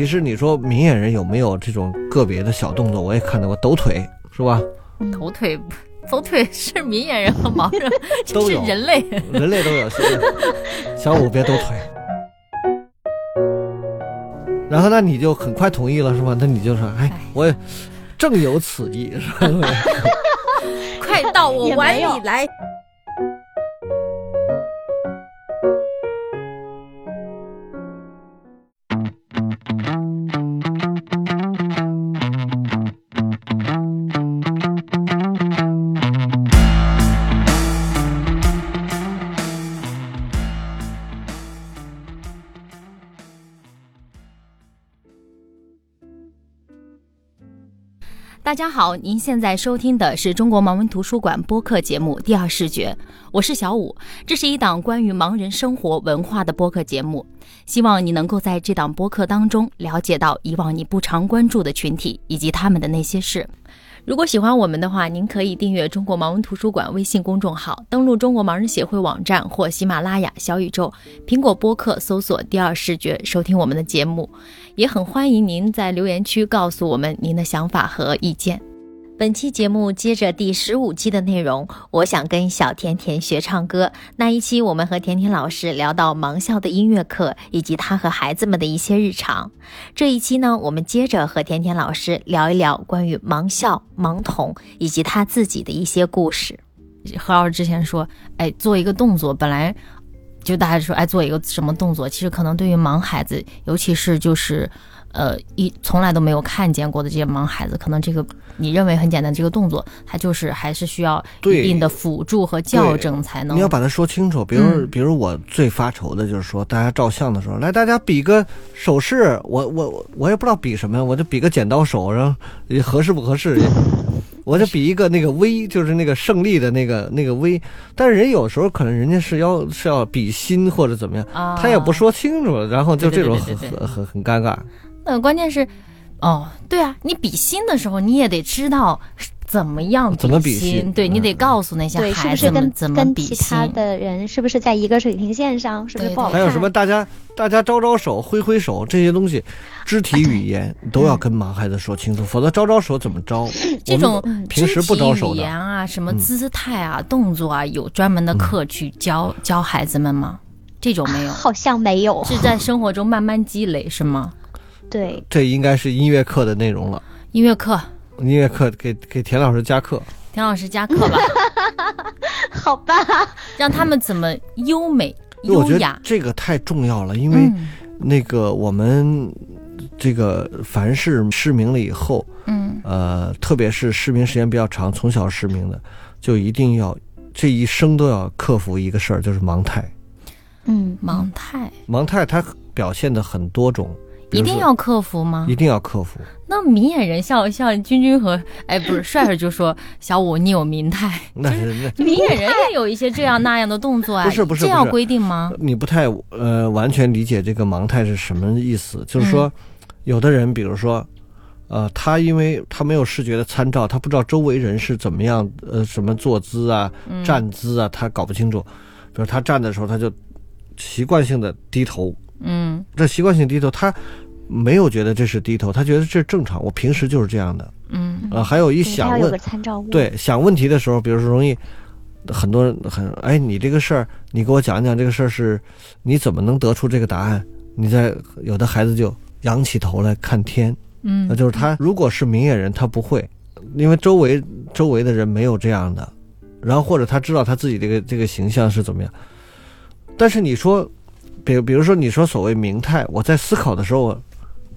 其实你说明眼人有没有这种个别的小动作，我也看到过，抖腿是吧？抖腿，抖腿是明眼人和盲人，都是有人类。人类都有。小五别抖腿。然后那你就很快同意了是吧？那你就说，哎，我也正有此意是吧？快到我碗里来。大家好，您现在收听的是中国盲文图书馆播客节目《第二视觉》，我是小五。这是一档关于盲人生活文化的播客节目，希望你能够在这档播客当中了解到以往你不常关注的群体以及他们的那些事。如果喜欢我们的话，您可以订阅中国盲文图书馆微信公众号，登录中国盲人协会网站或喜马拉雅、小宇宙、苹果播客搜索“第二视觉”收听我们的节目。也很欢迎您在留言区告诉我们您的想法和意见。本期节目接着第十五期的内容，我想跟小甜甜学唱歌。那一期我们和甜甜老师聊到盲校的音乐课，以及他和孩子们的一些日常。这一期呢，我们接着和甜甜老师聊一聊关于盲校、盲童以及他自己的一些故事。何老师之前说，哎，做一个动作，本来就大家说，哎，做一个什么动作，其实可能对于盲孩子，尤其是就是。呃，一从来都没有看见过的这些盲孩子，可能这个你认为很简单这个动作，他就是还是需要一定的辅助和校正才能。你要把它说清楚。比如，嗯比如我最发愁的就是说，大家照相的时候，来大家比个手势，我我我也不知道比什么呀，我就比个剪刀手，然后合适不合适？我就比一个那个 V，就是那个胜利的那个那个 V。但是人有时候可能人家是要是要比心或者怎么样，啊，他也不说清楚，然后就这种很很很很尴尬。那关键是，哦，对啊，你比心的时候，你也得知道怎么样怎么比心，对你得嗯告诉那些对，是孩不是跟子们怎么跟比其他。的人是不是在一个水平线上？是不是不好看？还有什么大家大家招招手、挥挥手这些东西，肢体语言 都要跟盲孩子说清楚，否则招招手怎么招？这种平时不招手肢体语。言啊，什么嗯姿态啊、动作啊，有专门的课去教教孩子们吗？这种没有，好像没有。是在生活中慢慢积累是吗？对，这应该是音乐课的内容了。音乐课，音乐课给给田老师加课，田老师加课吧，好吧，让他们怎么优美、因为我觉得优雅。这个太重要了，因为嗯。那个我们这个凡是失明了以后，嗯。呃，特别是失明时间比较长，从小失明的，就一定要这一生都要克服一个事儿，就是盲态。嗯，盲态。盲态它表现的很多种，一定要克服吗一？定要克服。那明眼人像像君君和哎不是 帅帅就说小五你有明态，那是那明眼人也有一些这样那样的动作啊，不是不是这样规定吗？你不太呃完全理解这个盲态是什么意思，就是说，有的人比如说。呃，他因为他没有视觉的参照，他不知道周围人是怎么样，呃，什么坐姿啊、嗯站姿啊，他搞不清楚。比如他站的时候，他就习惯性的低头，嗯这习惯性低头，他没有觉得这是低头，他觉得这是正常，我平时就是这样的。嗯呃，还有一想问它要有个，参照物。，对，想问题的时候，比如说容易很多人很哎，你这个事儿，你给我讲讲这个事儿是，你怎么能得出这个答案？你在有的孩子就仰起头来看天，那嗯就是他如果是明眼人，他不会，因为周围周围的人没有这样的，然后或者他知道他自己这个这个形象是怎么样，但是你说，比比如说你说所谓明态，我在思考的时候，我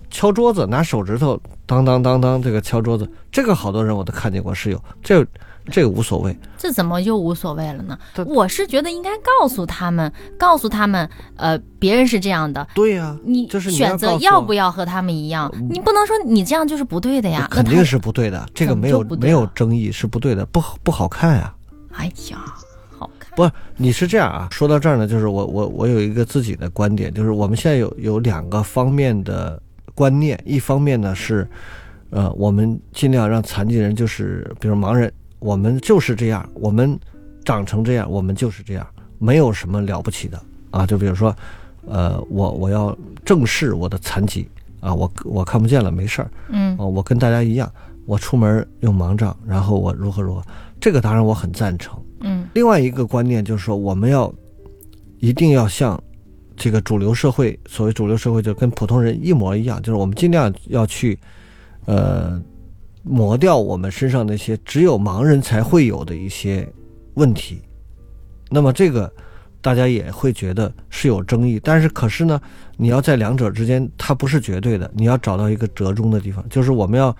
敲桌子拿手指头当当当当这个敲桌子，这个好多人我都看见过是有，这这个无所谓。这怎么就无所谓了呢他？我是觉得应该告诉他们，告诉他们，呃，别人是这样的，对呀、你就是你选择要不要和他们一样，你不能说你这样就是不对的呀。肯定是不对的，这个没有没有争议，是不对的，不好不好看呀、哎呀，好看。不，你是这样啊？说到这儿呢，就是我我我有一个自己的观点，就是我们现在有有两个方面的观念，一方面呢是，呃，我们尽量让残疾人，就是比如盲人，我们就是这样，我们长成这样，我们就是这样，没有什么了不起的啊。就比如说，呃，我我要正视我的残疾啊，我我看不见了，没事儿，嗯哦，我跟大家一样，我出门用盲杖，然后我如何如何，这个当然我很赞成。嗯另外一个观念就是说，我们要一定要像这个主流社会，所谓主流社会就跟普通人一模一样，就是我们尽量要去，呃，磨掉我们身上那些只有盲人才会有的一些问题。那么这个大家也会觉得是有争议，但是可是呢，你要在两者之间，它不是绝对的，你要找到一个折中的地方，就是我们要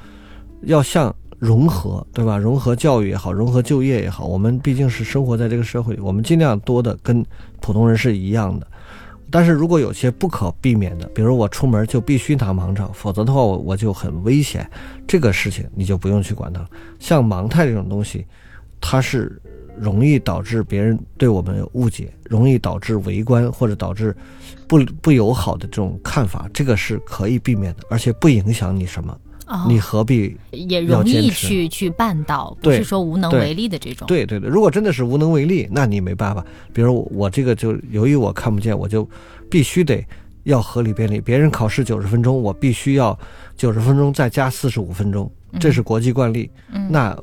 要像融合，对吧？融合教育也好，融合就业也好，我们毕竟是生活在这个社会，我们尽量多的跟普通人是一样的。但是如果有些不可避免的，比如我出门就必须拿盲杖，否则的话我我就很危险，这个事情你就不用去管它了。像盲态这种东西，它是容易导致别人对我们有误解，容易导致围观或者导致不不友好的这种看法，这个是可以避免的，而且不影响你什么。哦，你何必也容易去去办到，不是说无能为力的这种。对对对，如果真的是无能为力，那你没办法。比如我我这个就由于我看不见，我就必须得要合理便利。别人考试九十分钟，我必须要九十分钟再加四十五分钟，这是国际惯例。嗯那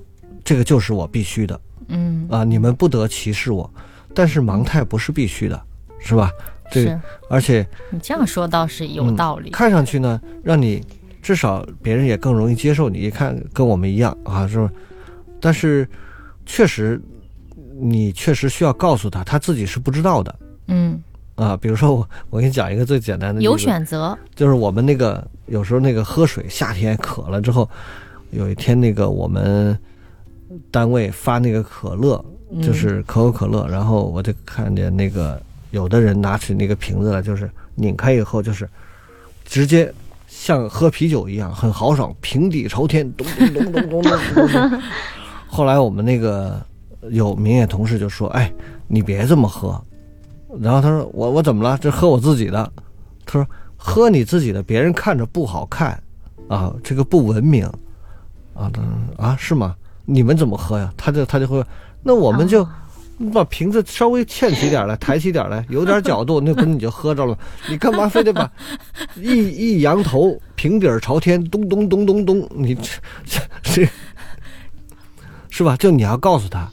这个就是我必须的嗯啊，你们不得歧视我。但是盲态不是必须的，是吧？对，是而且你这样说倒是有嗯道理。看上去呢，让你至少别人也更容易接受你。一看跟我们一样啊，是吧？但是确实，你确实需要告诉他，他自己是不知道的嗯，啊。比如说我，我给你讲一个最简单的，有，选择。就是我们那个有时候那个喝水，夏天渴了之后，有一天那个我们单位发那个可乐，嗯就是可口可乐，然后我就看见那个有的人拿起那个瓶子来，就是拧开以后就是直接像喝啤酒一样很豪爽，平底朝天，咚咚咚咚咚咚。后来我们那个有明野同事就说：“哎，你别这么喝。”然后他说：“我我怎么了？这喝我自己的。”他说：“喝你自己的，别人看着不好看，啊，这个不文明，啊，啊是吗？你们怎么喝呀？”他就他就会，那我们就、把瓶子稍微欠起点来，抬起点来，有点角度，那不是你就喝着了？你干嘛非得把一一扬头，瓶底儿朝天，咚咚咚咚咚，你这这这是吧？就你要告诉他，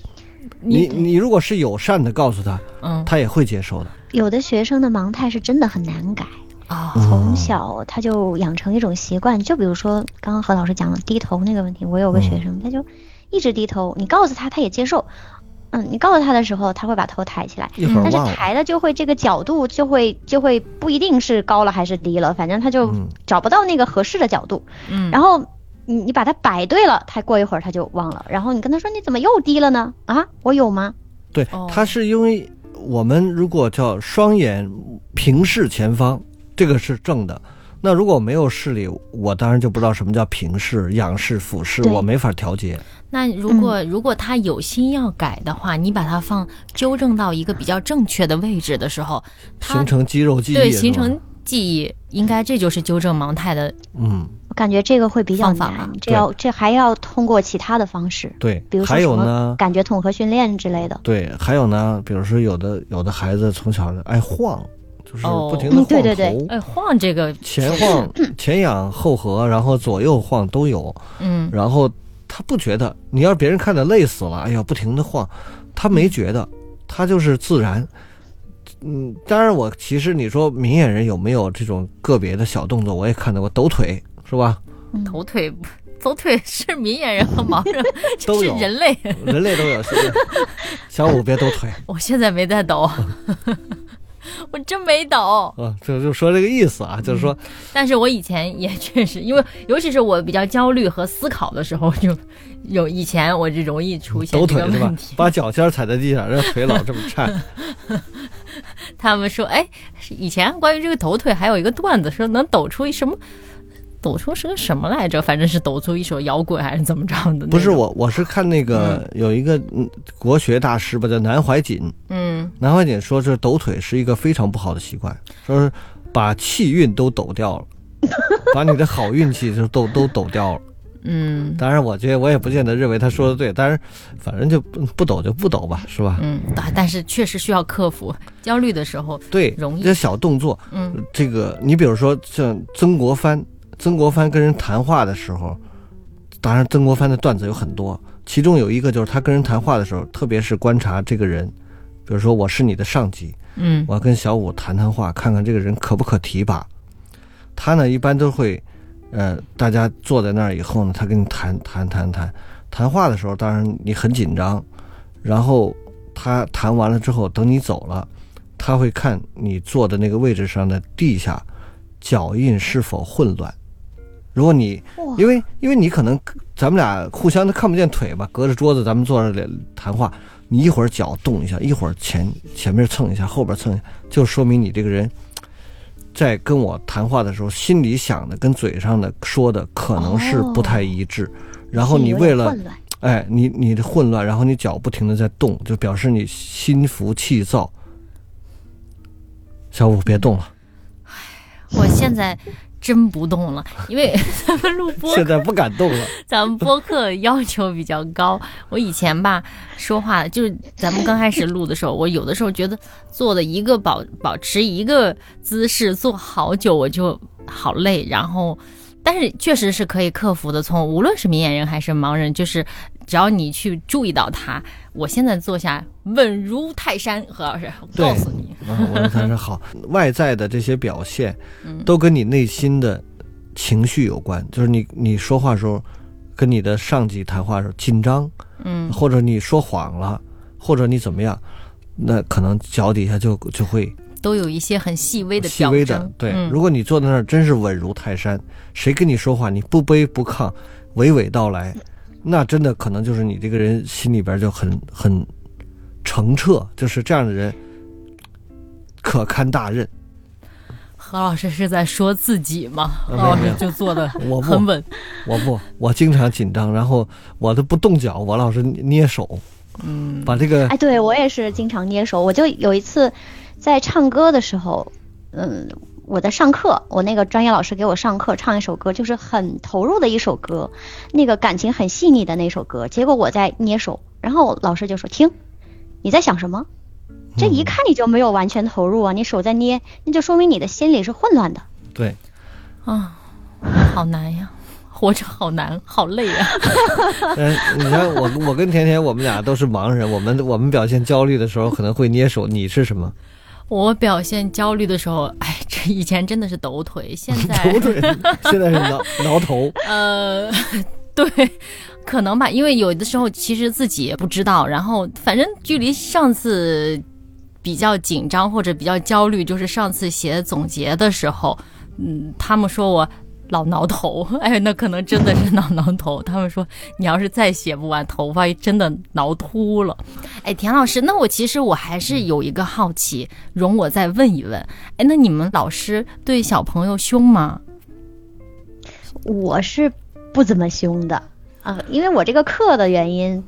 你你如果是友善的告诉他，嗯他也会接受的。有的学生的盲态是真的很难改，啊从小他就养成一种习惯，就比如说刚刚何老师讲的低头那个问题，我有个学生他就一直低头，你告诉他他也接受，嗯，你告诉他的时候他会把头抬起来，但是抬的就会这个角度就会就会不一定是高了还是低了，反正他就嗯找不到那个合适的角度，嗯，然后你你把它摆对了，他过一会儿他就忘了，然后你跟他说你怎么又低了呢？啊，我有吗？对哦，他是因为我们如果叫双眼平视前方，这个是正的。那如果没有视力，我当然就不知道什么叫平视、仰视、俯视，我没法调节。那如果、如果他有心要改的话，你把它放纠正到一个比较正确的位置的时候，形成肌肉记忆，对形成记忆，应该这就是纠正盲态的。嗯，我感觉这个会比较这要这还要通过其他的方式，对比如。说还有什么呢，感觉统合训练之类的。对，还有呢，比如说有的有的孩子从小爱晃，就是哦不停的晃头，嗯对对对哎，晃这个前晃、前仰后合，然后左右晃都有。嗯然后他不觉得，你要是别人看的累死了，哎呀，不停的晃，他没觉得，他就是自然。嗯，当然我其实你说明眼人有没有这种个别的小动作，我也看到过，抖腿是吧？嗯抖腿。抖腿是明眼人和盲人，这都是人类。人类都有。小五别抖腿我现在没在抖，我真没抖。啊，就就说这个意思啊，就是说，但是我以前也确实，因为尤其是我比较焦虑和思考的时候，就有以前我就容易出现抖腿是吧个问题？。把脚尖踩在地上，让腿老这么颤。他们说，哎，以前关于这个抖腿还有一个段子，说能抖出一什么，抖出是个什么来着？反正是抖出一首摇滚还是怎么着的？不是，我，我是看那个有一个嗯国学大师吧，叫南怀瑾。嗯，南怀瑾说，这抖腿是一个非常不好的习惯，说是把气运都抖掉了，把你的好运气就都都抖掉了。嗯当然，我觉得我也不见得认为他说的对，但是反正就不不抖就不抖吧，是吧？嗯，但但是确实需要克服焦虑的时候，对，容易这小动作，嗯这个你比如说像曾国藩曾国藩跟人谈话的时候，当然曾国藩的段子有很多，其中有一个就是他跟人谈话的时候，特别是观察这个人，比如说我是你的上级，嗯我要跟小五谈谈话，看看这个人可不可提拔。他呢一般都会，呃，大家坐在那儿以后呢，他跟你谈谈谈谈，谈话的时候，当然你很紧张，然后他谈完了之后，等你走了，他会看你坐的那个位置上的地下脚印是否混乱。如果你因为因为你可能咱们俩互相都看不见腿吧，隔着桌子咱们坐着谈话，你一会儿脚动一下，一会儿前前面蹭一下，后边蹭一下，就说明你这个人在跟我谈话的时候，心里想的跟嘴上的说的可能是不太一致。然后你为了哎，你你的混乱，然后你脚不停的在动，就表示你心浮气躁。小五别动了，我现在真不动了，因为 咱们录播现在不敢动了。咱们播客要求比较高。我以前吧说话，就是咱们刚开始录的时候，我有的时候觉得做的一个保保持一个姿势做好久，我就好累。然后，但是确实是可以克服的。从无论是明眼人还是盲人，就是只要你去注意到他，我现在坐下稳如泰山。何老师，我告诉你，啊，我说他是好，外在的这些表现嗯，都跟你内心的情绪有关。就是你你说话时候，跟你的上级谈话时候紧张，嗯或者你说谎了，或者你怎么样，那可能脚底下就就会都有一些很细微的表细微的。对。嗯如果你坐在那儿真是稳如泰山，谁跟你说话你不卑不亢，娓娓道来，那真的可能就是你这个人心里边就很很澄澈，就是这样的人可堪大任。何老师是在说自己吗？啊何老师就坐的我不很稳。我不，我经常紧张，然后我都不动脚，我老是捏手，嗯把这个哎，对我也是经常捏手。我就有一次在唱歌的时候，嗯，我在上课，我那个专业老师给我上课唱一首歌，就是很投入的一首歌，那个感情很细腻的那首歌。结果我在捏手，然后老师就说：“听，你在想什么？这一看你就没有完全投入啊，你手在捏，那就说明你的心里是混乱的。对，啊，好难呀，活着好难，好累啊。嗯，你看我我跟甜甜，我们俩都是盲人，我们我们表现焦虑的时候可能会捏手，你是什么？我表现焦虑的时候，哎，这以前真的是抖腿，现在抖腿，现在是挠 挠头，呃，对，可能吧，因为有的时候其实自己也不知道，然后反正距离上次比较紧张或者比较焦虑，就是上次写总结的时候，嗯，他们说我。老挠头，哎，那可能真的是挠挠头。他们说，你要是再写不完，头发真的挠秃了。哎，田老师，那我其实我还是有一个好奇，容我再问一问。哎，那你们老师对小朋友凶吗？我是不怎么凶的啊，因为我这个课的原因，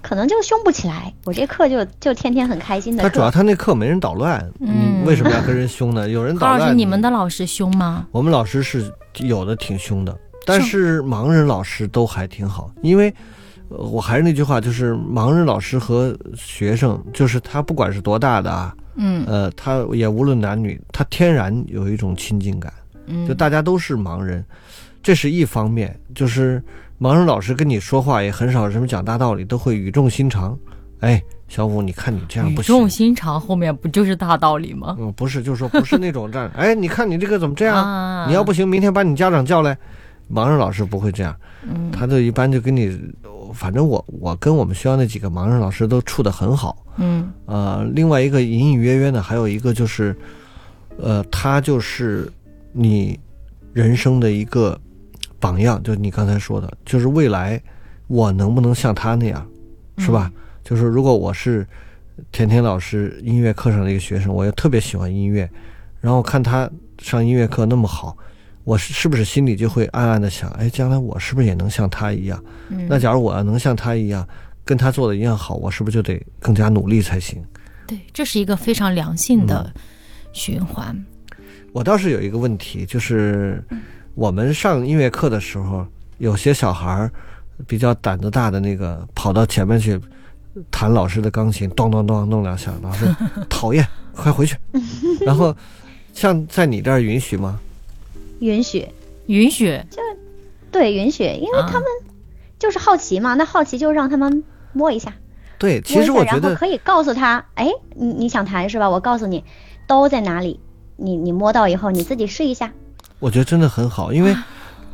可能就凶不起来。我这课就就天天很开心的课。他主要他那课没人捣乱，嗯你为什么要跟人凶呢？有人 捣乱老师，你们的老师凶吗？我们老师是有的挺凶的，但是盲人老师都还挺好，因为。呃我还是那句话，就是盲人老师和学生，就是他不管是多大的啊，嗯呃，他也无论男女，他天然有一种亲近感。嗯，就大家都是盲人，这是一方面。就是盲人老师跟你说话也很少什么讲大道理，都会语重心长。哎，小五，你看你这样不行重。心长后面不就是大道理吗？嗯，不是，就是说不是那种这样。哎，你看你这个怎么这样？啊，你要不行，明天把你家长叫来。盲人老师不会这样，嗯他就一般就跟你，反正我我跟我们学校那几个盲人老师都处得很好。嗯呃，另外一个隐隐约约呢，还有一个就是，呃，他就是你人生的一个榜样，就你刚才说的，就是未来我能不能像他那样，是吧？就是如果我是甜甜老师音乐课上的一个学生，我又特别喜欢音乐，然后看他上音乐课那么好。我是是不是心里就会暗暗的想，哎，将来我是不是也能像他一样？嗯，那假如我要能像他一样，跟他做的一样好，我是不是就得更加努力才行？对，这是一个非常良性的嗯循环。我倒是有一个问题，就是我们上音乐课的时候，有些小孩儿比较胆子大的那个，跑到前面去弹老师的钢琴，咚咚咚弄两下，老师 讨厌，快回去。然后像在你这儿允许吗？允许，允许就对，允许，因为啊他们就是好奇嘛，那好奇就让他们摸一下，对，其实我觉得可以告诉他，哎，你你想弹是吧？我告诉你，刀在哪里，你你摸到以后你自己试一下。我觉得真的很好，因为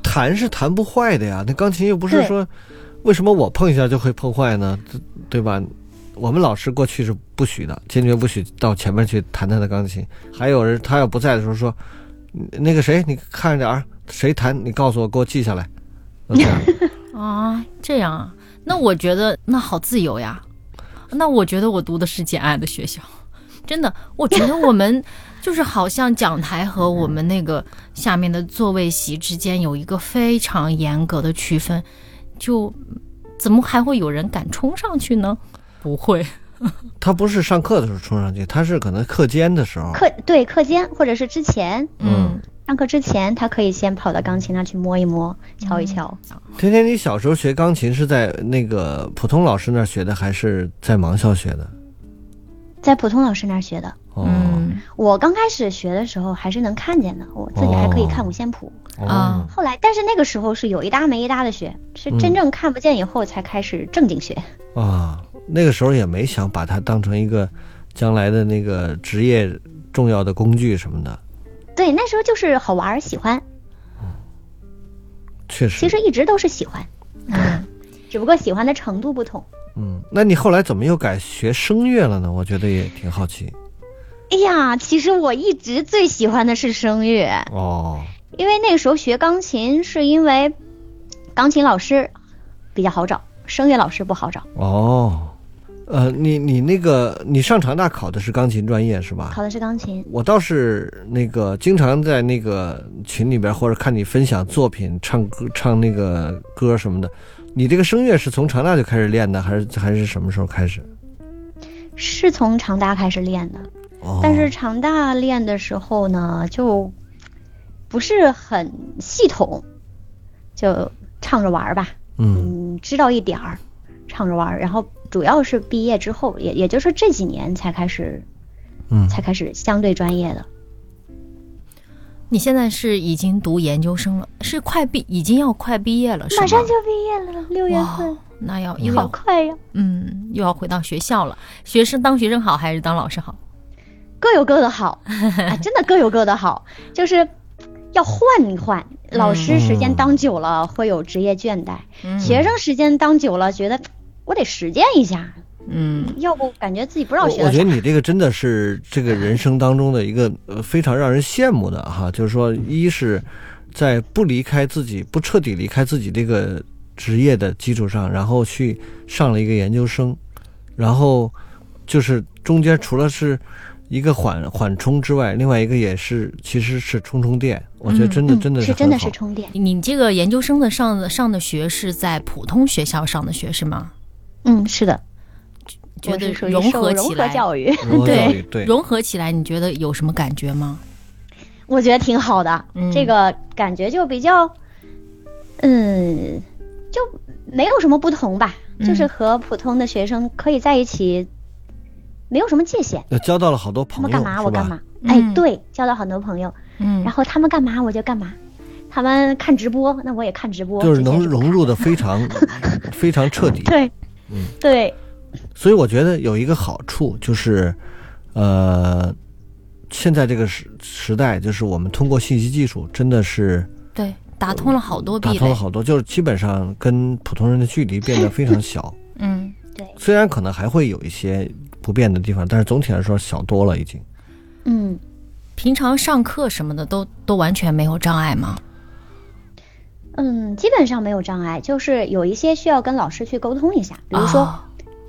弹是弹不坏的呀。那钢琴又不是说为什么我碰一下就会碰坏呢？对对吧？我们老师过去是不许的，坚决不许到前面去弹他的钢琴。还有人他要不在的时候说，那个谁，你看着点儿，谁弹你告诉我，给我记下来。啊，这样啊，那我觉得那好自由呀。那我觉得我读的是简爱的学校，真的，我觉得我们就是好像讲台和我们那个下面的座位席之间有一个非常严格的区分，就怎么还会有人敢冲上去呢？不会，他不是上课的时候冲上去，他是可能课间的时候。课对课间或者是之前嗯，上课之前，他可以先跑到钢琴那去摸一摸、敲一敲。天天，你小时候学钢琴是在那个普通老师那儿学的，还是在盲校学的？在普通老师那儿学的。哦、嗯我刚开始学的时候还是能看见的，我自己还可以看五线谱。哦啊后来，但是那个时候是有一搭没一搭的学，是真正看不见以后才开始正经学。啊，那个时候也没想把它当成一个将来的那个职业重要的工具什么的。对，那时候就是好玩儿喜欢，确实，其实一直都是喜欢，嗯，只不过喜欢的程度不同。嗯，那你后来怎么又改学声乐了呢？我觉得也挺好奇。哎呀，其实我一直最喜欢的是声乐，哦，因为那个时候学钢琴是因为钢琴老师比较好找，声乐老师不好找。哦，呃，你你那个你上长大考的是钢琴专业是吧？考的是钢琴，我倒是那个经常在那个群里边或者看你分享作品、唱歌、唱那个歌什么的。你这个声乐是从长大就开始练的，还是还是什么时候开始？是从长大开始练的，哦，但是长大练的时候呢，就不是很系统，就唱着玩儿吧，嗯嗯，知道一点儿，唱着玩儿。然后主要是毕业之后，也也就是这几年才开始，嗯，才开始相对专业的。你现在是已经读研究生了，是快毕，已经要快毕业了，是吗？马上就毕业了，六月份哇，，那要又好要快呀！嗯，又要回到学校了。学生当学生好还是当老师好？各有各的好，啊，真的各有各的好，就是要换一换。老师时间当久了会有职业倦怠，嗯。学生时间当久了觉得我得实践一下，嗯。要不感觉自己不知道学。我觉得你这个真的是这个人生当中的一个呃非常让人羡慕的哈，就是说，一是在不离开自己、不彻底离开自己这个职业的基础上，然后去上了一个研究生，然后就是中间除了是一个缓缓冲之外，另外一个也是其实是充充电。我觉得真的嗯真的是真的是充电，你这个研究生的上的上的学是在普通学校上的学是吗？嗯，是的，觉得我是属于融合合起来，教育，融合教育对对。融合起来，你觉得有什么感觉吗？我觉得挺好的。嗯。这个感觉就比较，嗯，就没有什么不同吧，嗯。就是和普通的学生可以在一起，没有什么界限。呃交到了好多朋友，们干嘛我是吧？干嘛，嗯。哎，对，交到很多朋友，嗯。然后他们干嘛我就干嘛，他们看直播，那我也看直播，就是能融入的非常 非常彻底。对，嗯。对，所以我觉得有一个好处就是，呃，现在这个时时代，就是我们通过信息技术，真的是对，打通了好多。打通了好多，就是基本上跟普通人的距离变得非常小。嗯，对，虽然可能还会有一些不便的地方，但是总体来说小多了已经。嗯，平常上课什么的都都完全没有障碍吗？嗯，基本上没有障碍，就是有一些需要跟老师去沟通一下，比如说、哦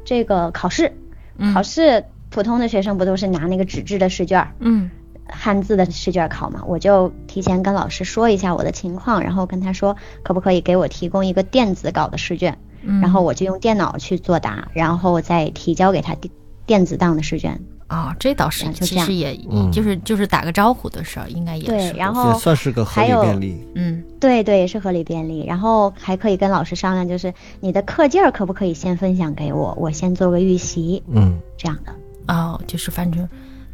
这个考试，嗯考试普通的学生不都是拿那个纸质的试卷，嗯汉字的试卷考嘛？我就提前跟老师说一下我的情况，然后跟他说可不可以给我提供一个电子稿的试卷，嗯，然后我就用电脑去作答，然后再提交给他电电子档的试卷。哦，这倒是啊，就这样其实也嗯就是就是打个招呼的事儿，应该也对是，然后也算是个合理便利。嗯对对，也是合理便利。然后还可以跟老师商量，就是你的课件儿可不可以先分享给我，我先做个预习，嗯，这样的。哦，就是反正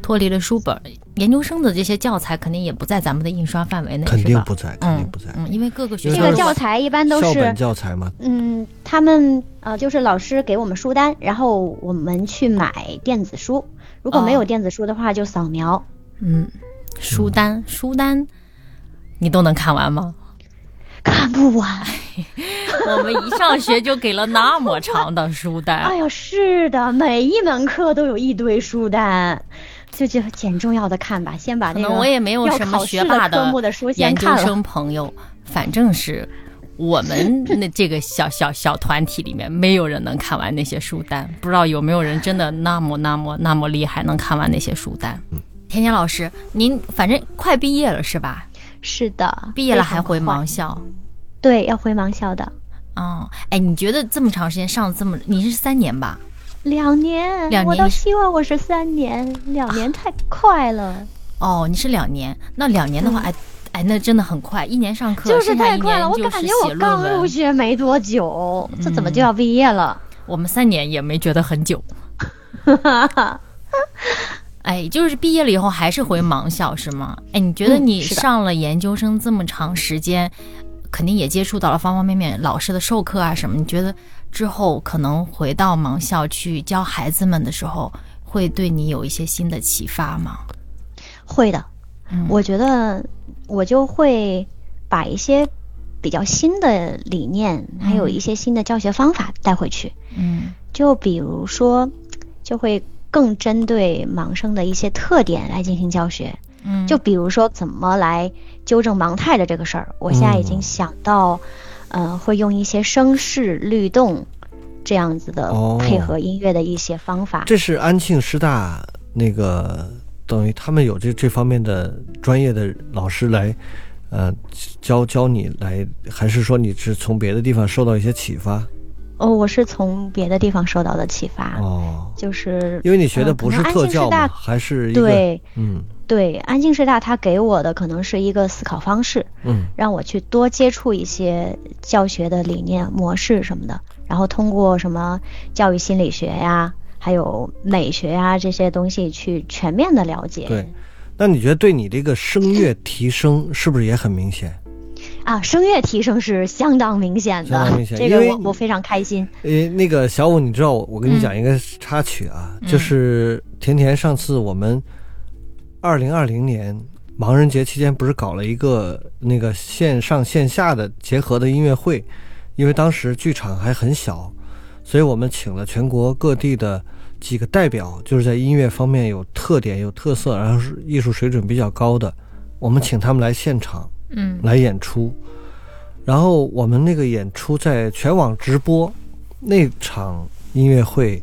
脱离了书本，研究生的这些教材肯定也不在咱们的印刷范围内，肯是吧定不在，肯定嗯不在。嗯，因为各个学因为它是这个教材一般都是校本教材嘛，嗯，他们呃就是老师给我们书单，然后我们去买电子书。如果没有哦电子书的话，就扫描。嗯，书单书单你都能看完吗？看不完。我们一上学就给了那么长的书单 哎，呀，是的，每一门课都有一堆书单，就就捡重要的看吧，先把可那个能我也没有什么学霸科目的书先研究。生朋友，反正是我们那这个小小小团体里面，没有人能看完那些书单。不知道有没有人真的那么那么那么厉害，能看完那些书单？甜甜老师，您反正快毕业了是吧？是的，毕业了还回快盲校？对，要回盲校的。哦，哎，你觉得这么长时间上了这么，你是三年吧？两年，两年我倒希望我是三年，两年太快了，哦，你是两年，那两年的话，嗯哎哎，那真的很快，一年上课，就是太快了。我感觉我刚入。学没多久，这怎么嗯就要毕业了？我们三年也没觉得很久。哎，就是毕业了以后还是回盲校是吗？哎，你觉得你上了研究生这么长时间，肯定也接触到了方方面面老师的授课啊什么？你觉得之后可能回到盲校去教孩子们的时候，会对你有一些新的启发吗？会的，嗯我觉得我就会把一些比较新的理念，还有一些新的教学方法带回去。嗯就比如说，就会更针对盲生的一些特点来进行教学。嗯，就比如说怎么来纠正盲态的这个事儿，我现在已经嗯想到，呃，会用一些声势律动这样子的哦配合音乐的一些方法。这是安庆师大那个等于他们有这这方面的专业的老师来，呃，教教你来，还是说你是从别的地方受到一些启发？哦，我是从别的地方受到的启发，哦，就是因为你学的呃不是特教还是对嗯对，安庆师大它给我的可能是一个思考方式，嗯让我去多接触一些教学的理念模式什么的，然后通过什么教育心理学呀，还有美学呀这些东西去全面的了解。对。那你觉得对你这个声乐提升是不是也很明显？啊，声乐提升是相当明显的，这个我我非常开心。呃，那个小五，你知道我我跟你讲一个插曲啊，就是甜甜上次我们二零二零年盲人节期间不是搞了一个那个线上线下的结合的音乐会，因为当时剧场还很小，所以我们请了全国各地的几个代表，就是在音乐方面有特点、有特色，然后是艺术水准比较高的，我们请他们来现场。嗯。来演出，然后我们那个演出在全网直播，那场音乐会，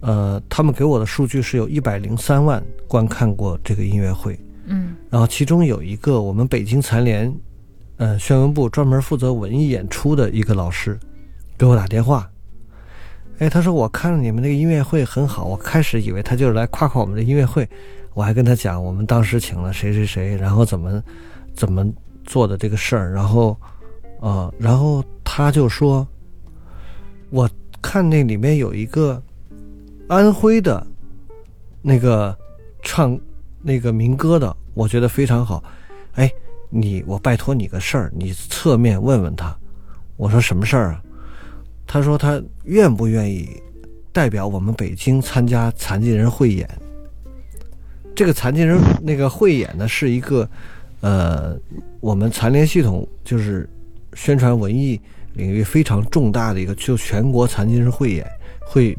呃，他们给我的数据是有一百零三万观看过这个音乐会，嗯。然后其中有一个我们北京残联，呃，宣文部专门负责文艺演出的一个老师，给我打电话，哎，他说我看了你们那个音乐会很好，我开始以为他就是来夸夸我们的音乐会，我还跟他讲我们当时请了谁谁谁，然后怎么怎么做的这个事儿，然后，呃，然后他就说，我看那里面有一个安徽的那个唱那个民歌的，我觉得非常好。哎，你我拜托你个事儿，你侧面问问他。我说什么事儿啊？他说他愿不愿意代表我们北京参加残疾人汇演。这个残疾人那个汇演呢，是一个呃，我们残联系统就是宣传文艺领域非常重大的一个，就全国残疾人汇演会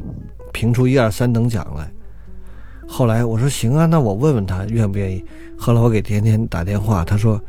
评出一二三等奖来。后来我说行啊，那我问问他愿不愿意。后来我给甜甜打电话，他说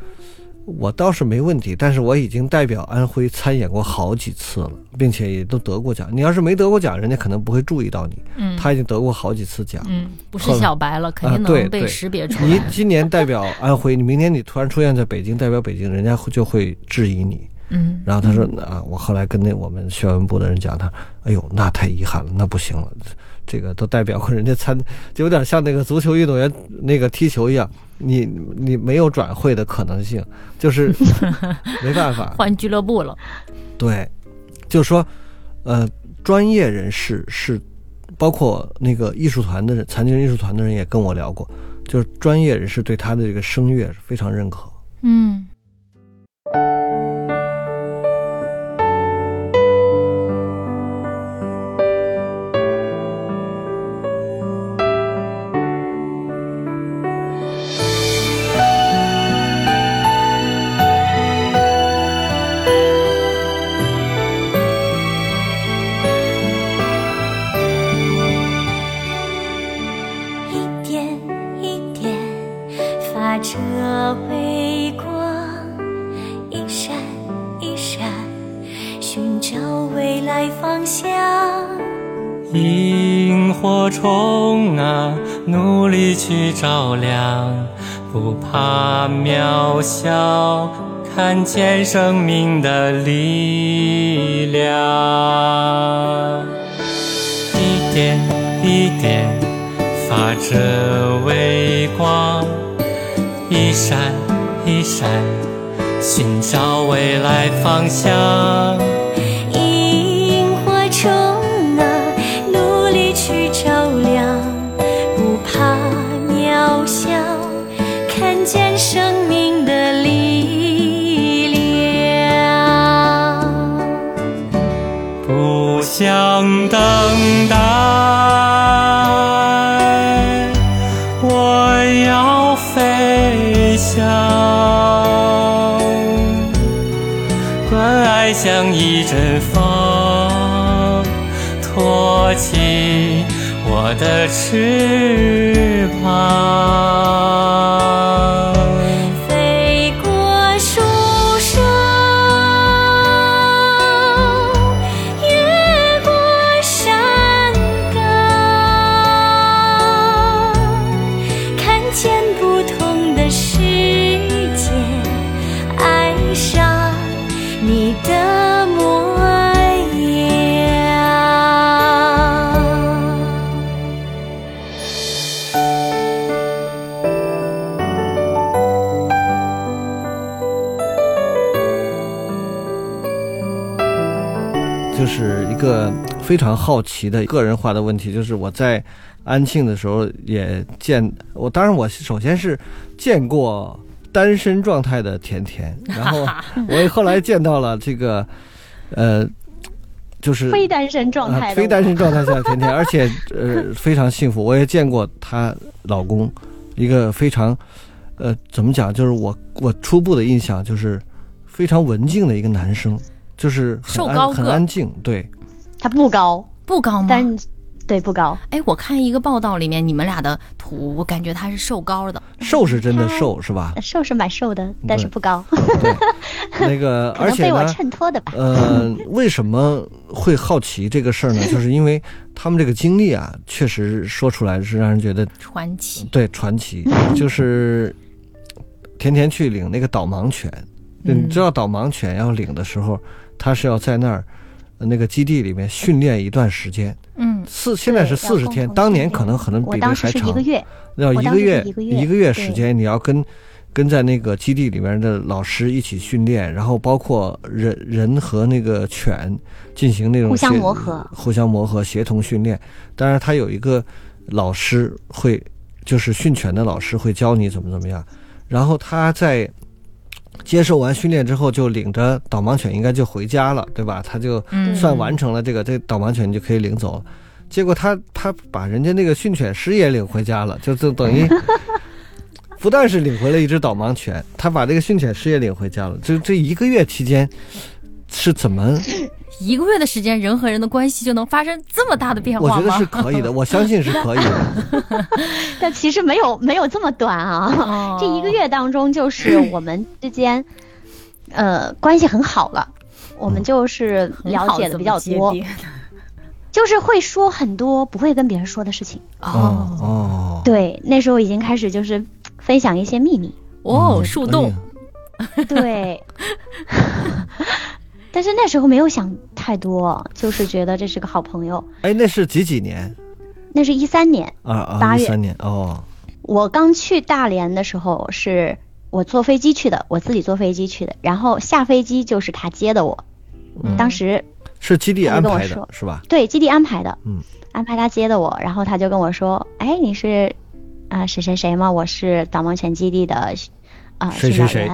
我倒是没问题，但是我已经代表安徽参演过好几次了，并且也都得过奖。你要是没得过奖，人家可能不会注意到你。嗯他已经得过好几次奖。嗯，不是小白了，肯定能被识别出来你。今年代表安徽，你明年你突然出现在北京代表北京，人家会就会质疑你。嗯然后他说啊，我后来跟那我们宣文部的人讲，他，哎呦，那太遗憾了，那不行了，这个都代表过人家参，就有点像那个足球运动员那个踢球一样，你你没有转会的可能性，就是 没办法。换俱乐部了。对，就是说，呃，专业人士是包括那个艺术团的人，残疾人艺术团的人也跟我聊过，就是专业人士对他的这个声乐是非常认可。嗯。照亮，不怕渺小，看见生命的力量。一点一点发着微光，一闪一闪寻找未来方向。方，托起我的翅膀。非常好奇的个人化的问题，就是我在安庆的时候也见我，当然我首先是见过单身状态的甜甜，然后我也后来见到了这个呃，就是非单身状态非单身状态下的甜甜，而且呃非常幸福。我也见过她老公，一个非常呃怎么讲，就是我我初步的印象就是非常文静的一个男生，就是很安瘦高很安静，对。他不高，不高吗？但对不高，哎，我看一个报道里面你们俩的图，我感觉他是瘦高的。瘦是真的瘦是吧？瘦是蛮瘦的，但是不高，对，那个而且能被我，衬托的吧。呃，为什么会好奇这个事儿呢？就是因为他们这个经历啊，确实说出来是让人觉得传奇，对传奇，就是甜甜去领那个导盲犬，嗯你知道导盲犬要领的时候，他是要在那儿呃那个基地里面训练一段时间，嗯，四现在是四十天，当年可能可能比这还长一个，月，要一个月一个月时间，你要跟跟在那个基地里面的老师一起训练，然后包括人人和那个犬进行那种互相磨合互相磨合、协同训练。当然，他有一个老师会，就是训犬的老师会教你怎么怎么样。然后他在接受完训练之后，就领着导盲犬应该就回家了，对吧？他就嗯算完成了这个，这导盲犬就可以领走了。结果他他把人家那个训犬师也领回家了，就就等于 不但是领回了一只导盲犬，他把这个训犬师也领回家了。这这一个月期间是怎么？一个月的时间，人和人的关系就能发生这么大的变化吗？我觉得是可以的，我相信是可以的。但其实没有没有这么短啊。哦这一个月当中，就是我们之间，呃，关系很好了，我们就是了解的比较多，就是会说很多不会跟别人说的事情。哦哦，对，那时候已经开始就是分享一些秘密。哦，嗯树洞，对，但是那时候没有想太多，就是觉得这是个好朋友。哎，那是几几年？那是一三年，啊啊，八月一三年哦，我刚去大连的时候，是我坐飞机去的，我自己坐飞机去的，然后下飞机就是他接的我。嗯当时是基地安排的是吧？对，基地安排的，嗯，安排他接的我，然后他就跟我说，哎，你是啊、谁谁谁吗？我是导盲犬基地的啊、谁谁谁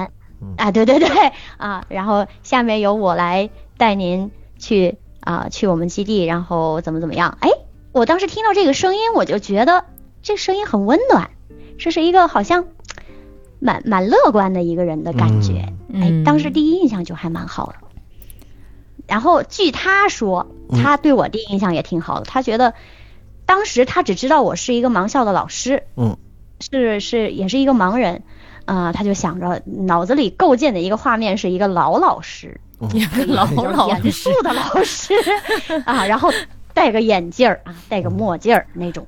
啊，对对对啊，然后下面由我来带您去啊、去我们基地，然后怎么怎么样？哎，我当时听到这个声音，我就觉得这声音很温暖，这是一个好像蛮蛮乐观的一个人的感觉。嗯哎，当时第一印象就还蛮好的。然后据他说，嗯他对我第一印象也挺好的。他觉得当时他只知道我是一个盲校的老师，嗯，是是也是一个盲人，啊、他就想着脑子里构建的一个画面是一个老老师，一个老老严肃的老师 啊，然后戴个眼镜儿啊，戴个墨镜儿那种，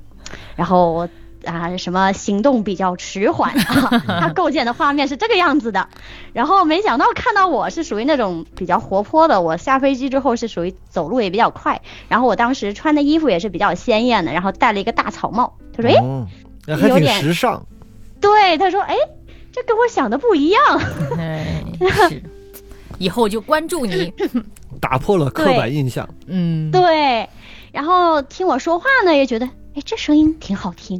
然后啊什么行动比较迟缓啊，他构建的画面是这个样子的。然后没想到看到我是属于那种比较活泼的，我下飞机之后是属于走路也比较快，然后我当时穿的衣服也是比较鲜艳的，然后戴了一个大草帽。他说：“哎，哦，还挺有点时尚。对，他说：哎，这跟我想的不一样。哎，是，以后就关注你。打破了刻板印象。嗯，对，然后听我说话呢，也觉得哎，这声音挺好听。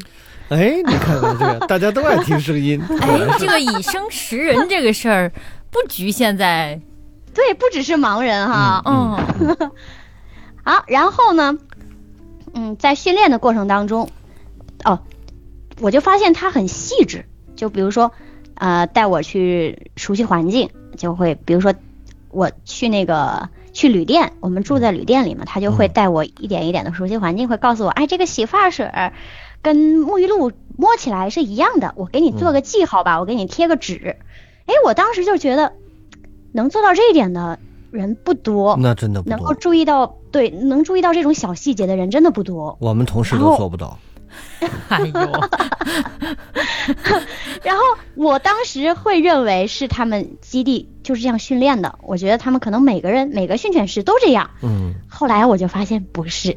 哎，你看看这个，大家都爱听声音。哎，这个以声识人这个事儿，不局限在 对，不只是盲人哈。嗯 好，然后呢，嗯，在训练的过程当中，哦，我就发现他很细致。就比如说，呃，带我去熟悉环境，就会比如说我去那个去旅店，我们住在旅店里嘛，他就会带我一点一点的熟悉环境，会告诉我，哎，这个洗发水儿跟沐浴露摸起来是一样的，我给你做个记号吧，我给你贴个纸。哎，我当时就觉得能做到这一点的人不多。那真的不多，能够注意到，对，能注意到这种小细节的人真的不多。我们同事都做不到。哎呦，然后我当时会认为是他们基地就是这样训练的，我觉得他们可能每个人每个训犬师都这样。嗯，后来我就发现不是，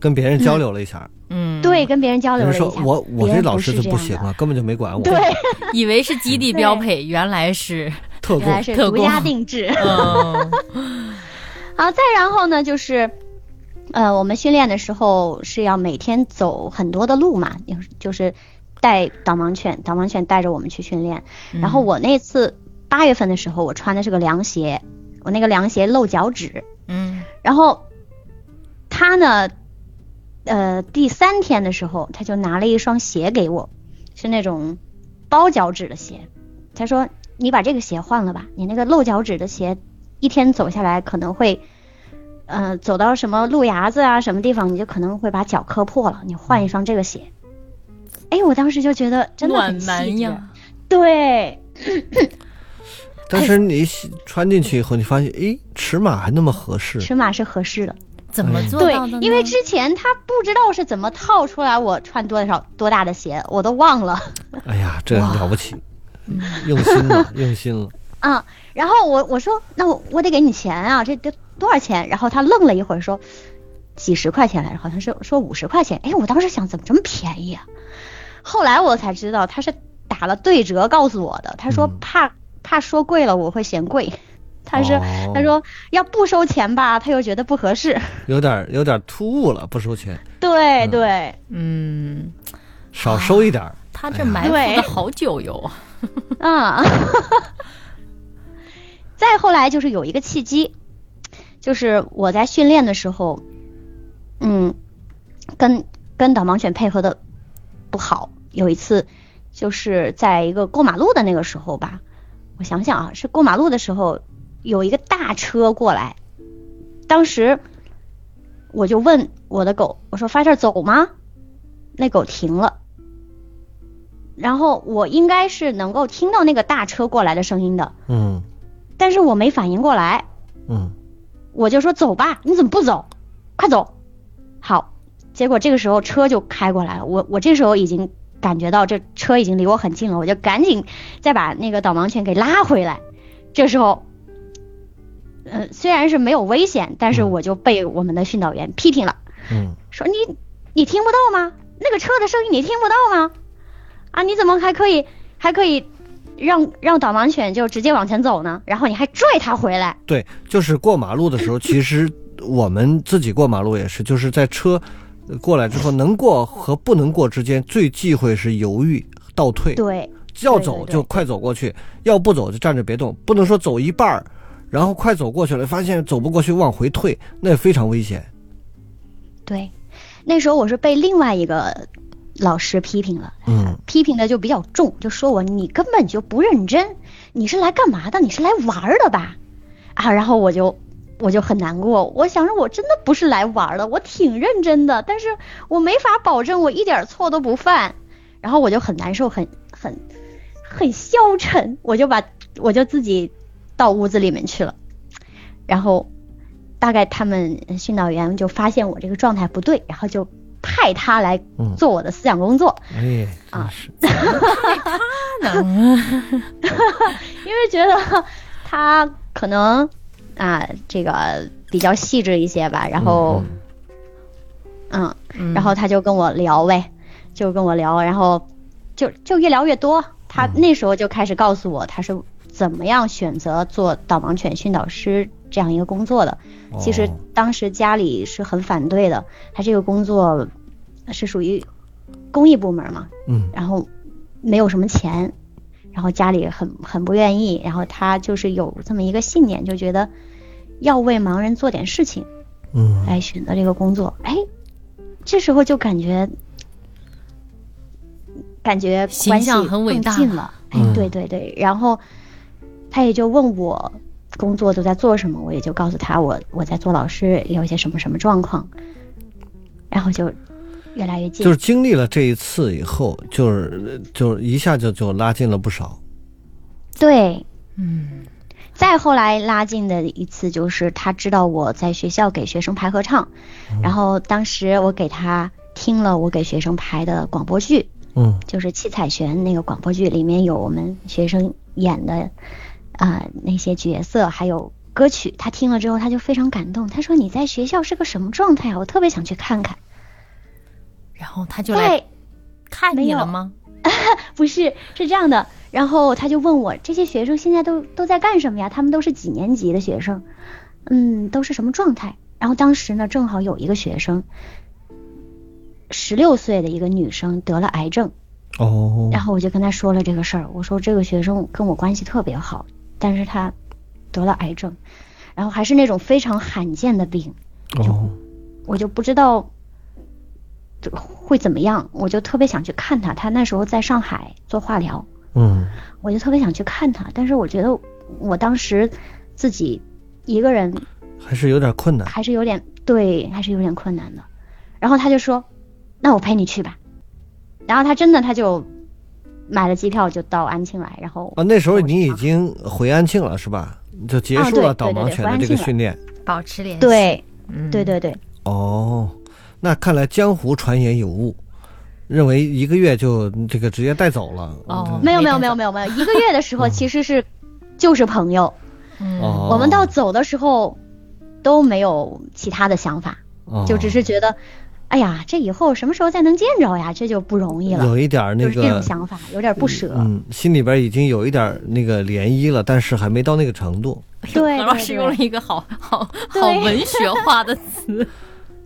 跟别人交流了一下，嗯，对，，跟别人交流了一下，说我我这老师就不行啊，根本就没管我。对，以为是基地标配，原来是，特原来供。特供是独家定制。嗯，好，再然后呢，就是，呃，我们训练的时候是要每天走很多的路嘛，就是带导盲犬，导盲犬带着我们去训练。然后我那次八月份的时候，我穿的是个凉鞋，我那个凉鞋露脚趾，嗯然后他呢，呃，第三天的时候，他就拿了一双鞋给我，是那种包脚趾的鞋。他说：“你把这个鞋换了吧，你那个露脚趾的鞋，一天走下来可能会，呃，走到什么路牙子啊，什么地方，你就可能会把脚磕破了。你换一双这个鞋。”哎，我当时就觉得真的很暖细致男呀，对，但是你穿进去以后，你发现，哎，尺码还那么合适。尺码是合适的。怎么做对到的呢？，因为之前他不知道是怎么套出来我穿多少多大的鞋，我都忘了哎呀，这了不起，用心了，用心了。啊。然后我我说那我我得给你钱啊，这得多少钱？然后他愣了一会儿说几十块钱来着，好像是说五十块钱。哎，我当时想怎么这么便宜啊？后来我才知道他是打了对折告诉我的，他说嗯怕、怕说贵了我会嫌贵。他是、哦他说要不收钱吧，他又觉得不合适。有点有点突兀了，不收钱，对嗯对，嗯，少收一点儿。他这埋伏对的好久哟。啊，再后来就是有一个契机，就是我在训练的时候，嗯，跟跟导盲犬配合的不好。有一次就是在一个过马路的那个时候吧，我想想啊，是过马路的时候，有一个大车过来，当时我就问我的狗，我说发这走吗？那狗停了。然后我应该是能够听到那个大车过来的声音的，嗯但是我没反应过来，嗯，我就说走吧，你怎么不走？快走！好，结果这个时候车就开过来了，我我这时候已经感觉到这车已经离我很近了，我就赶紧再把那个导盲犬给拉回来。这时候，呃，虽然是没有危险，但是嗯我就被我们的训导员批评了。嗯，说你你听不到吗？那个车的声音你听不到吗？啊，你怎么还可以还可以让让导盲犬就直接往前走呢？然后你还拽它回来？对，就是过马路的时候，其实我们自己过马路也是，就是在车呃过来之后，能过和不能过之间，最忌讳是犹豫倒退。对，要走就快走过去，要不走就站着别动，不能说走一半儿，然后快走过去了，发现走不过去往回退，那非常危险。对，那时候我是被另外一个老师批评了，嗯。批评的就比较重，就说我你根本就不认真，你是来干嘛的？你是来玩儿的吧？啊，然后我就我就很难过，我想着我真的不是来玩儿的，我挺认真的，但是我没法保证我一点错都不犯，然后我就很难受，很很很消沉，我就把我就自己到屋子里面去了，然后大概他们训导员就发现我这个状态不对，然后就派他来嗯。做我的思想工作，哎，啊。他呢，因为觉得他可能啊这个比较细致一些吧，然后嗯嗯。然后他就跟我聊呗，就跟我聊，然后就就越聊越多。他那时候就开始告诉我他是怎么样选择做导盲犬训导师这样一个工作的。其实哦当时家里是很反对的，他这个工作是属于公益部门嘛，嗯然后没有什么钱，然后家里很很不愿意，然后他就是有这么一个信念，就觉得要为盲人做点事情，嗯来选择这个工作。哎，这时候就感觉感觉关系很伟大更近了。哎嗯，对对对，然后他也就问我工作都在做什么，我也就告诉他我我在做老师，有一些什么什么状况，然后就越来越近。就是经历了这一次以后，就是就是一下就就拉近了不少。对，嗯。再后来拉近的一次，就是他知道我在学校给学生排合唱，然后当时我给他听了我给学生排的广播剧，嗯。就是七彩旋那个广播剧里面有我们学生演的啊、那些角色，还有歌曲。他听了之后，他就非常感动，他说：“你在学校是个什么状态啊？我特别想去看看。然后他就来在看你了吗？不是，是这样的。然后他就问我，这些学生现在都都在干什么呀？他们都是几年级的学生？嗯，都是什么状态？然后当时呢，正好有一个学生，十六岁的一个女生得了癌症，哦，然后我就跟他说了这个事儿，我说这个学生跟我关系特别好，但是他得了癌症，然后还是那种非常罕见的病，哦，我就不知道会怎么样，我就特别想去看他。他那时候在上海做化疗，嗯我就特别想去看他，但是我觉得我当时自己一个人还是有点困难。还是有点对，还是有点困难的。然后他就说：“那我陪你去吧。”然后他真的他就买了机票就到安庆来，然后啊，那时候你已经回安庆了是吧？就结啊束了导盲犬的这个训练。保持联系。对嗯，对对对，哦，那看来江湖传言有误，认为一个月就这个直接带走了。哦没有没有没有没有没有，一个月的时候其实是就是朋友，嗯，哦，我们到走的时候都没有其他的想法，哦。就只是觉得，哎呀，这以后什么时候再能见着呀？这就不容易了，有一点儿那就是这种个，想法，有点不舍。嗯，心里边已经有一点儿那个涟漪了，但是还没到那个程度。对何老师用了一个好好好文学化的词。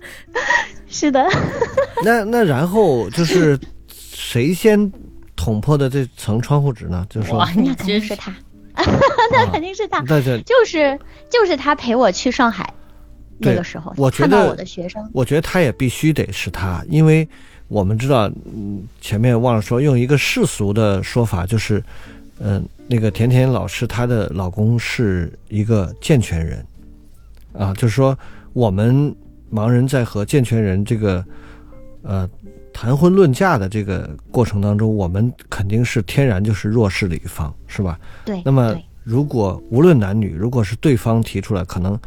是的，那那然后就是谁先捅破的这层窗户纸呢？就是说哇，，那肯定是他，那肯定是他，那这就是就是他陪我去上海那对个时候，我觉看到得我的学生，我觉得他也必须得是他，因为我们知道，嗯，前面忘了说，用一个世俗的说法，就是，嗯、那个甜甜老师她的老公是一个健全人，啊，就是说我们盲人在和健全人这个，呃，谈婚论嫁的这个过程当中，我们肯定是天然就是弱势的一方，是吧？对，那么，如果无论男女，如果是对方提出来，可能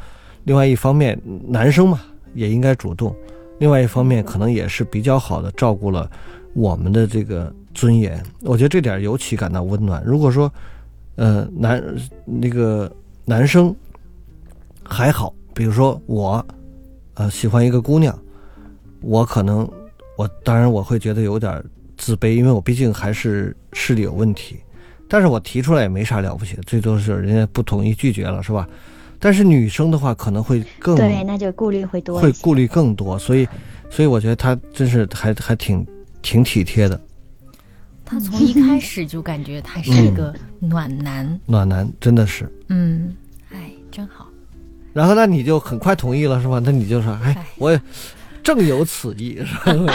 另外一方面男生嘛也应该主动，另外一方面可能也是比较好的照顾了我们的这个尊严。我觉得这点尤其感到温暖。如果说，呃，男那个男生还好，比如说我，呃，喜欢一个姑娘，我可能我当然我会觉得有点自卑，因为我毕竟还是视力有问题。但是我提出来也没啥了不起，最多是人家不同意拒绝了，是吧？但是女生的话可能会更对，那就顾虑会多。会顾虑更多，所以所以我觉得他真是还还挺挺体贴的，他从一开始就感觉他是一个暖男，暖男真的是。嗯，哎，真好。然后那你就很快同意了是吧？那你就说，哎哎，我也正有此意是吧？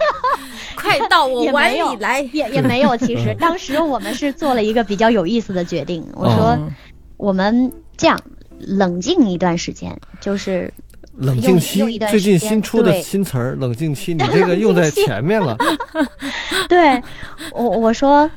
快到我碗里来。也也没有，其实当时我们是做了一个比较有意思的决定。我说嗯我们这样冷静一段时间，就是冷静期最近新出的新词儿，冷静期，你这个用在 前面了。对我我说，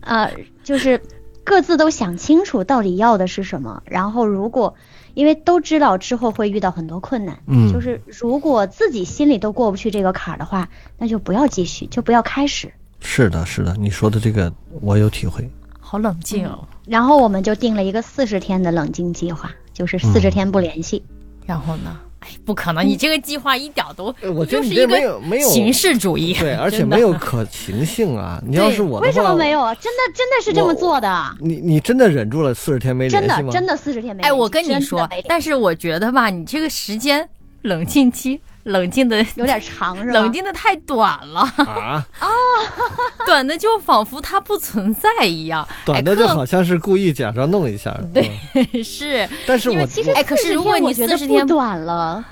呃，就是各自都想清楚到底要的是什么，然后如果因为都知道之后会遇到很多困难，嗯就是如果自己心里都过不去这个坎儿的话，那就不要继续，就不要开始。是的，是的，你说的这个我有体会。好冷静哦。然后我们就定了一个四十天的冷静计划，就是四十天不联系。然后呢？哎，不可能！你这个计划一点都，呃我觉得就是一你这没个有没有形式主义，对，而且没有可行性啊！你要是我的话，为什么没有啊？真的真的是这么做的，你你真的忍住了四十天没联系吗？真的真的四十天没联系。哎，我跟你说但是我觉得吧，你这个时间冷静期冷静的有点长 是吧？冷静的太短了，啊啊，短的就仿佛它不存在一样。短的就好像是故意假装弄一下。对嗯，是，但是我其实哎可是如果你四十天我觉得不短了，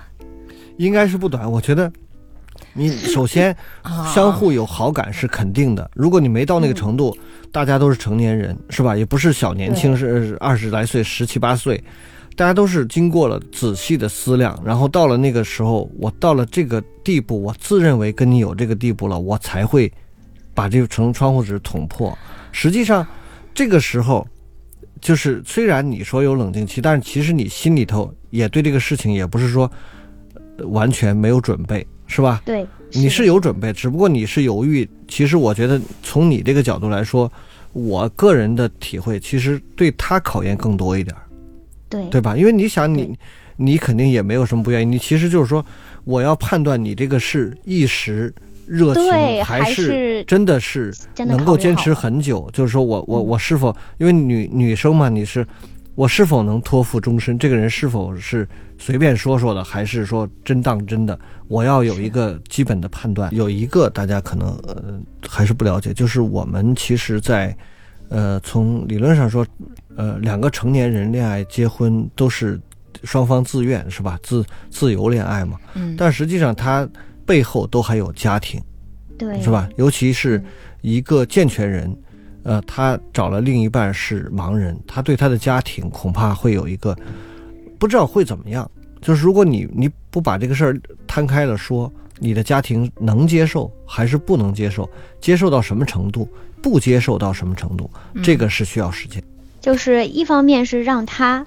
应该是不短。我觉得你首先 啊相互有好感是肯定的。如果你没到那个程度，大家都是成年人，是吧？也不是小年轻，是二十来岁、十七八岁，大家都是经过了仔细的思量，然后到了那个时候，我到了这个地步，我自认为跟你有这个地步了，我才会把这层窗户纸捅破。实际上，这个时候。就是虽然你说有冷静期，但是其实你心里头也对这个事情也不是说呃完全没有准备，是吧？对，你是有准备，只不过你是犹豫。其实我觉得从你这个角度来说，我个人的体会，其实对他考验更多一点儿，对对吧？因为你想你，你肯定也没有什么不愿意，你其实就是说，我要判断你这个是一时热情，还还是真的是能够坚持很久。就是说我我嗯我是否因为女女生嘛，你是我是否能托付终身？这个人是否是随便说说的，还是说真当真的？我要有一个基本的判断。有一个大家可能呃还是不了解，就是我们其实在，呃从理论上说，呃两个成年人恋爱结婚都是双方自愿是吧？自自由恋爱嘛。嗯，但实际上他背后都还有家庭。对是吧？？尤其是一个健全人，呃，他找了另一半是盲人，他对他的家庭恐怕会有一个不知道会怎么样。就是如果你你不把这个事儿摊开了说，你的家庭能接受还是不能接受？接受到什么程度？不接受到什么程度？这个是需要时间。就是一方面是让他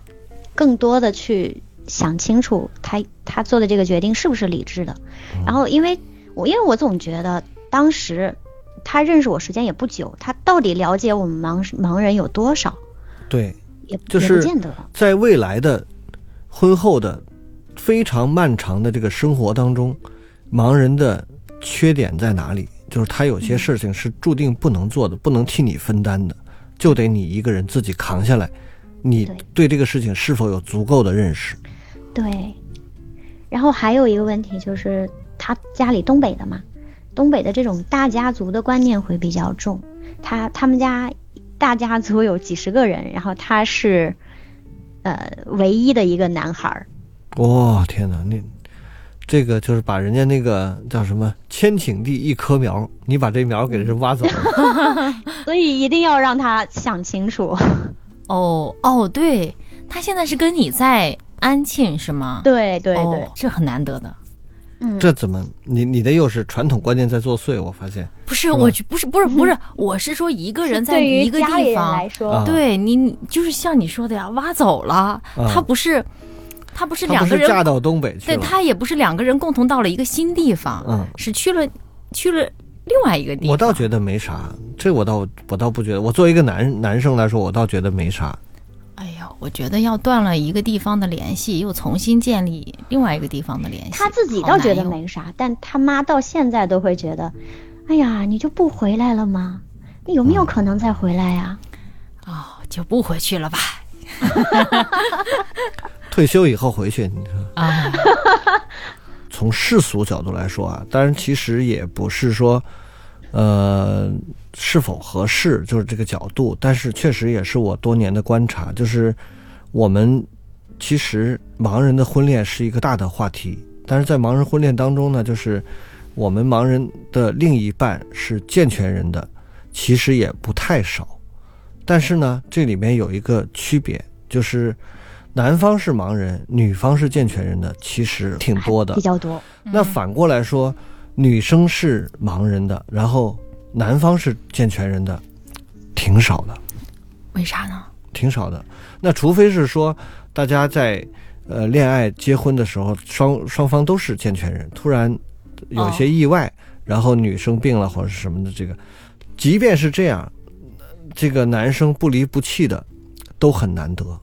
更多的去想清楚他他做的这个决定是不是理智的，嗯然后因为我因为我总觉得当时他认识我时间也不久，他到底了解我们盲盲人有多少，对，也就是也不见得。在未来的婚后的非常漫长的这个生活当中，盲人的缺点在哪里？就是他有些事情是注定不能做的，不能替你分担的，就得你一个人自己扛下来。你对对这个事情是否有足够的认识？对，然后还有一个问题就是他家里东北的嘛，东北的这种大家族的观念会比较重，他他们家大家族有几十个人，然后他是呃唯一的一个男孩儿，哇、天哪，那这个就是把人家那个叫什么“千顷地一棵苗”，你把这苗给人挖走了。所以一定要让他想清楚。哦哦，对他现在是跟你在安庆是吗？对对对，哦，这很难得的。嗯，这怎么？你你的又是传统观念在作祟？我发现。不是，我觉不是不是不是，我是说一个人在于一个地方来，说，啊对你你就是像你说的呀，挖走了，他不是他不是两个人，嫁到东北去对？他也不是两个人共同到了一个新地方，嗯是去了去了另外一个地方。我倒觉得没啥，这我倒我倒不觉得。我作为一个男男生来说，我倒觉得没啥。哎呀，我觉得要断了一个地方的联系，又重新建立另外一个地方的联系，他自己倒觉得没啥，但他妈到现在都会觉得，哎呀，你就不回来了吗？你有没有可能再回来呀、哦就不回去了吧？退休以后回去，你说啊，从世俗角度来说啊，当然其实也不是说，呃，是否合适，就是这个角度。但是确实也是我多年的观察，就是我们其实盲人的婚恋是一个大的话题，但是在盲人婚恋当中呢，就是我们盲人的另一半是健全人的，其实也不太少。但是呢，这里面有一个区别，就是男方是盲人，女方是健全人的，其实挺多的比。较多。那反过来说，女生是盲人的，然后男方是健全人的，挺少的，为啥呢？挺少的。那除非是说大家在呃恋爱、结婚的时候，双双方都是健全人，突然有些意外，然后女生病了或者是什么的，这个，即便是这样，这个男生不离不弃的，都很难得，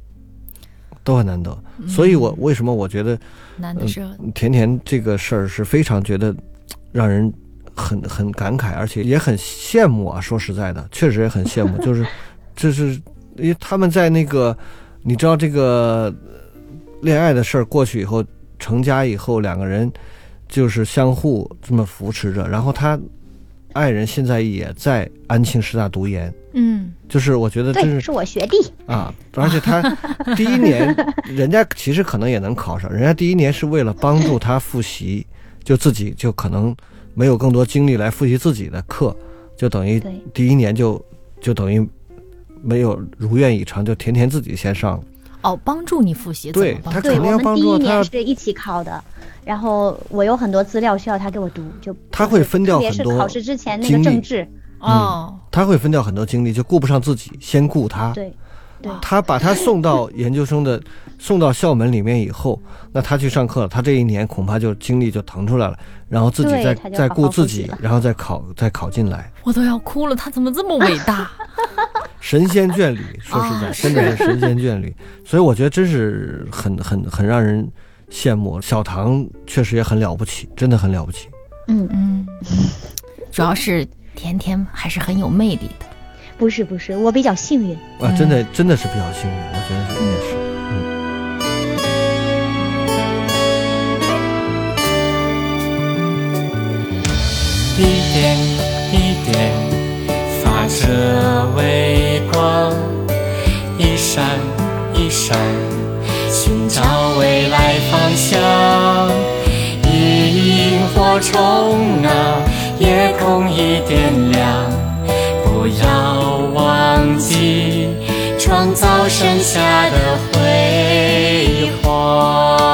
都很难得。所以我为什么我觉得难的是甜甜这个事儿是非常觉得让人很很感慨，而且也很羡慕啊。说实在的，确实也很羡慕，就是这是因为他们在那个你知道这个恋爱的事儿过去以后，成家以后，两个人就是相互这么扶持着，然后他爱人现在也在安庆师大读研。嗯就是我觉得这，是是我学弟。啊，而且他 第一年，人家其实可能也能考上，人家第一年是为了帮助他复习，就自己就可能没有更多精力来复习自己的课，就等于第一年就就等于没有如愿以偿，就甜甜自己先上了。哦，帮助你复习，对他肯定要我们第一帮助他要年是一起考的，然后我有很多资料需要他给我读，就他会分掉特别很多是考试之前那个政治，哦，他会分掉很多精力，就顾不上自己，先顾他。对对他把他送到研究生的，送到校门里面以后，那他去上课了，他这一年恐怕就精力就腾出来了，然后自己再再顾自己然后再考再考进来，我都要哭了，他怎么这么伟大？神仙眷侣，说实在，啊真的是神仙眷侣，所以我觉得真是很很很让人羡慕。小唐确实也很了不起，真的很了不起。嗯，嗯，主要是甜甜还是很有魅力的。不是不是，我比较幸运。啊，真的真的是比较幸运，我觉得是也是。嗯一点一点发着微光，一闪一闪寻找未来方向。萤火虫啊，夜空已点亮不要忘记创造盛夏的辉煌。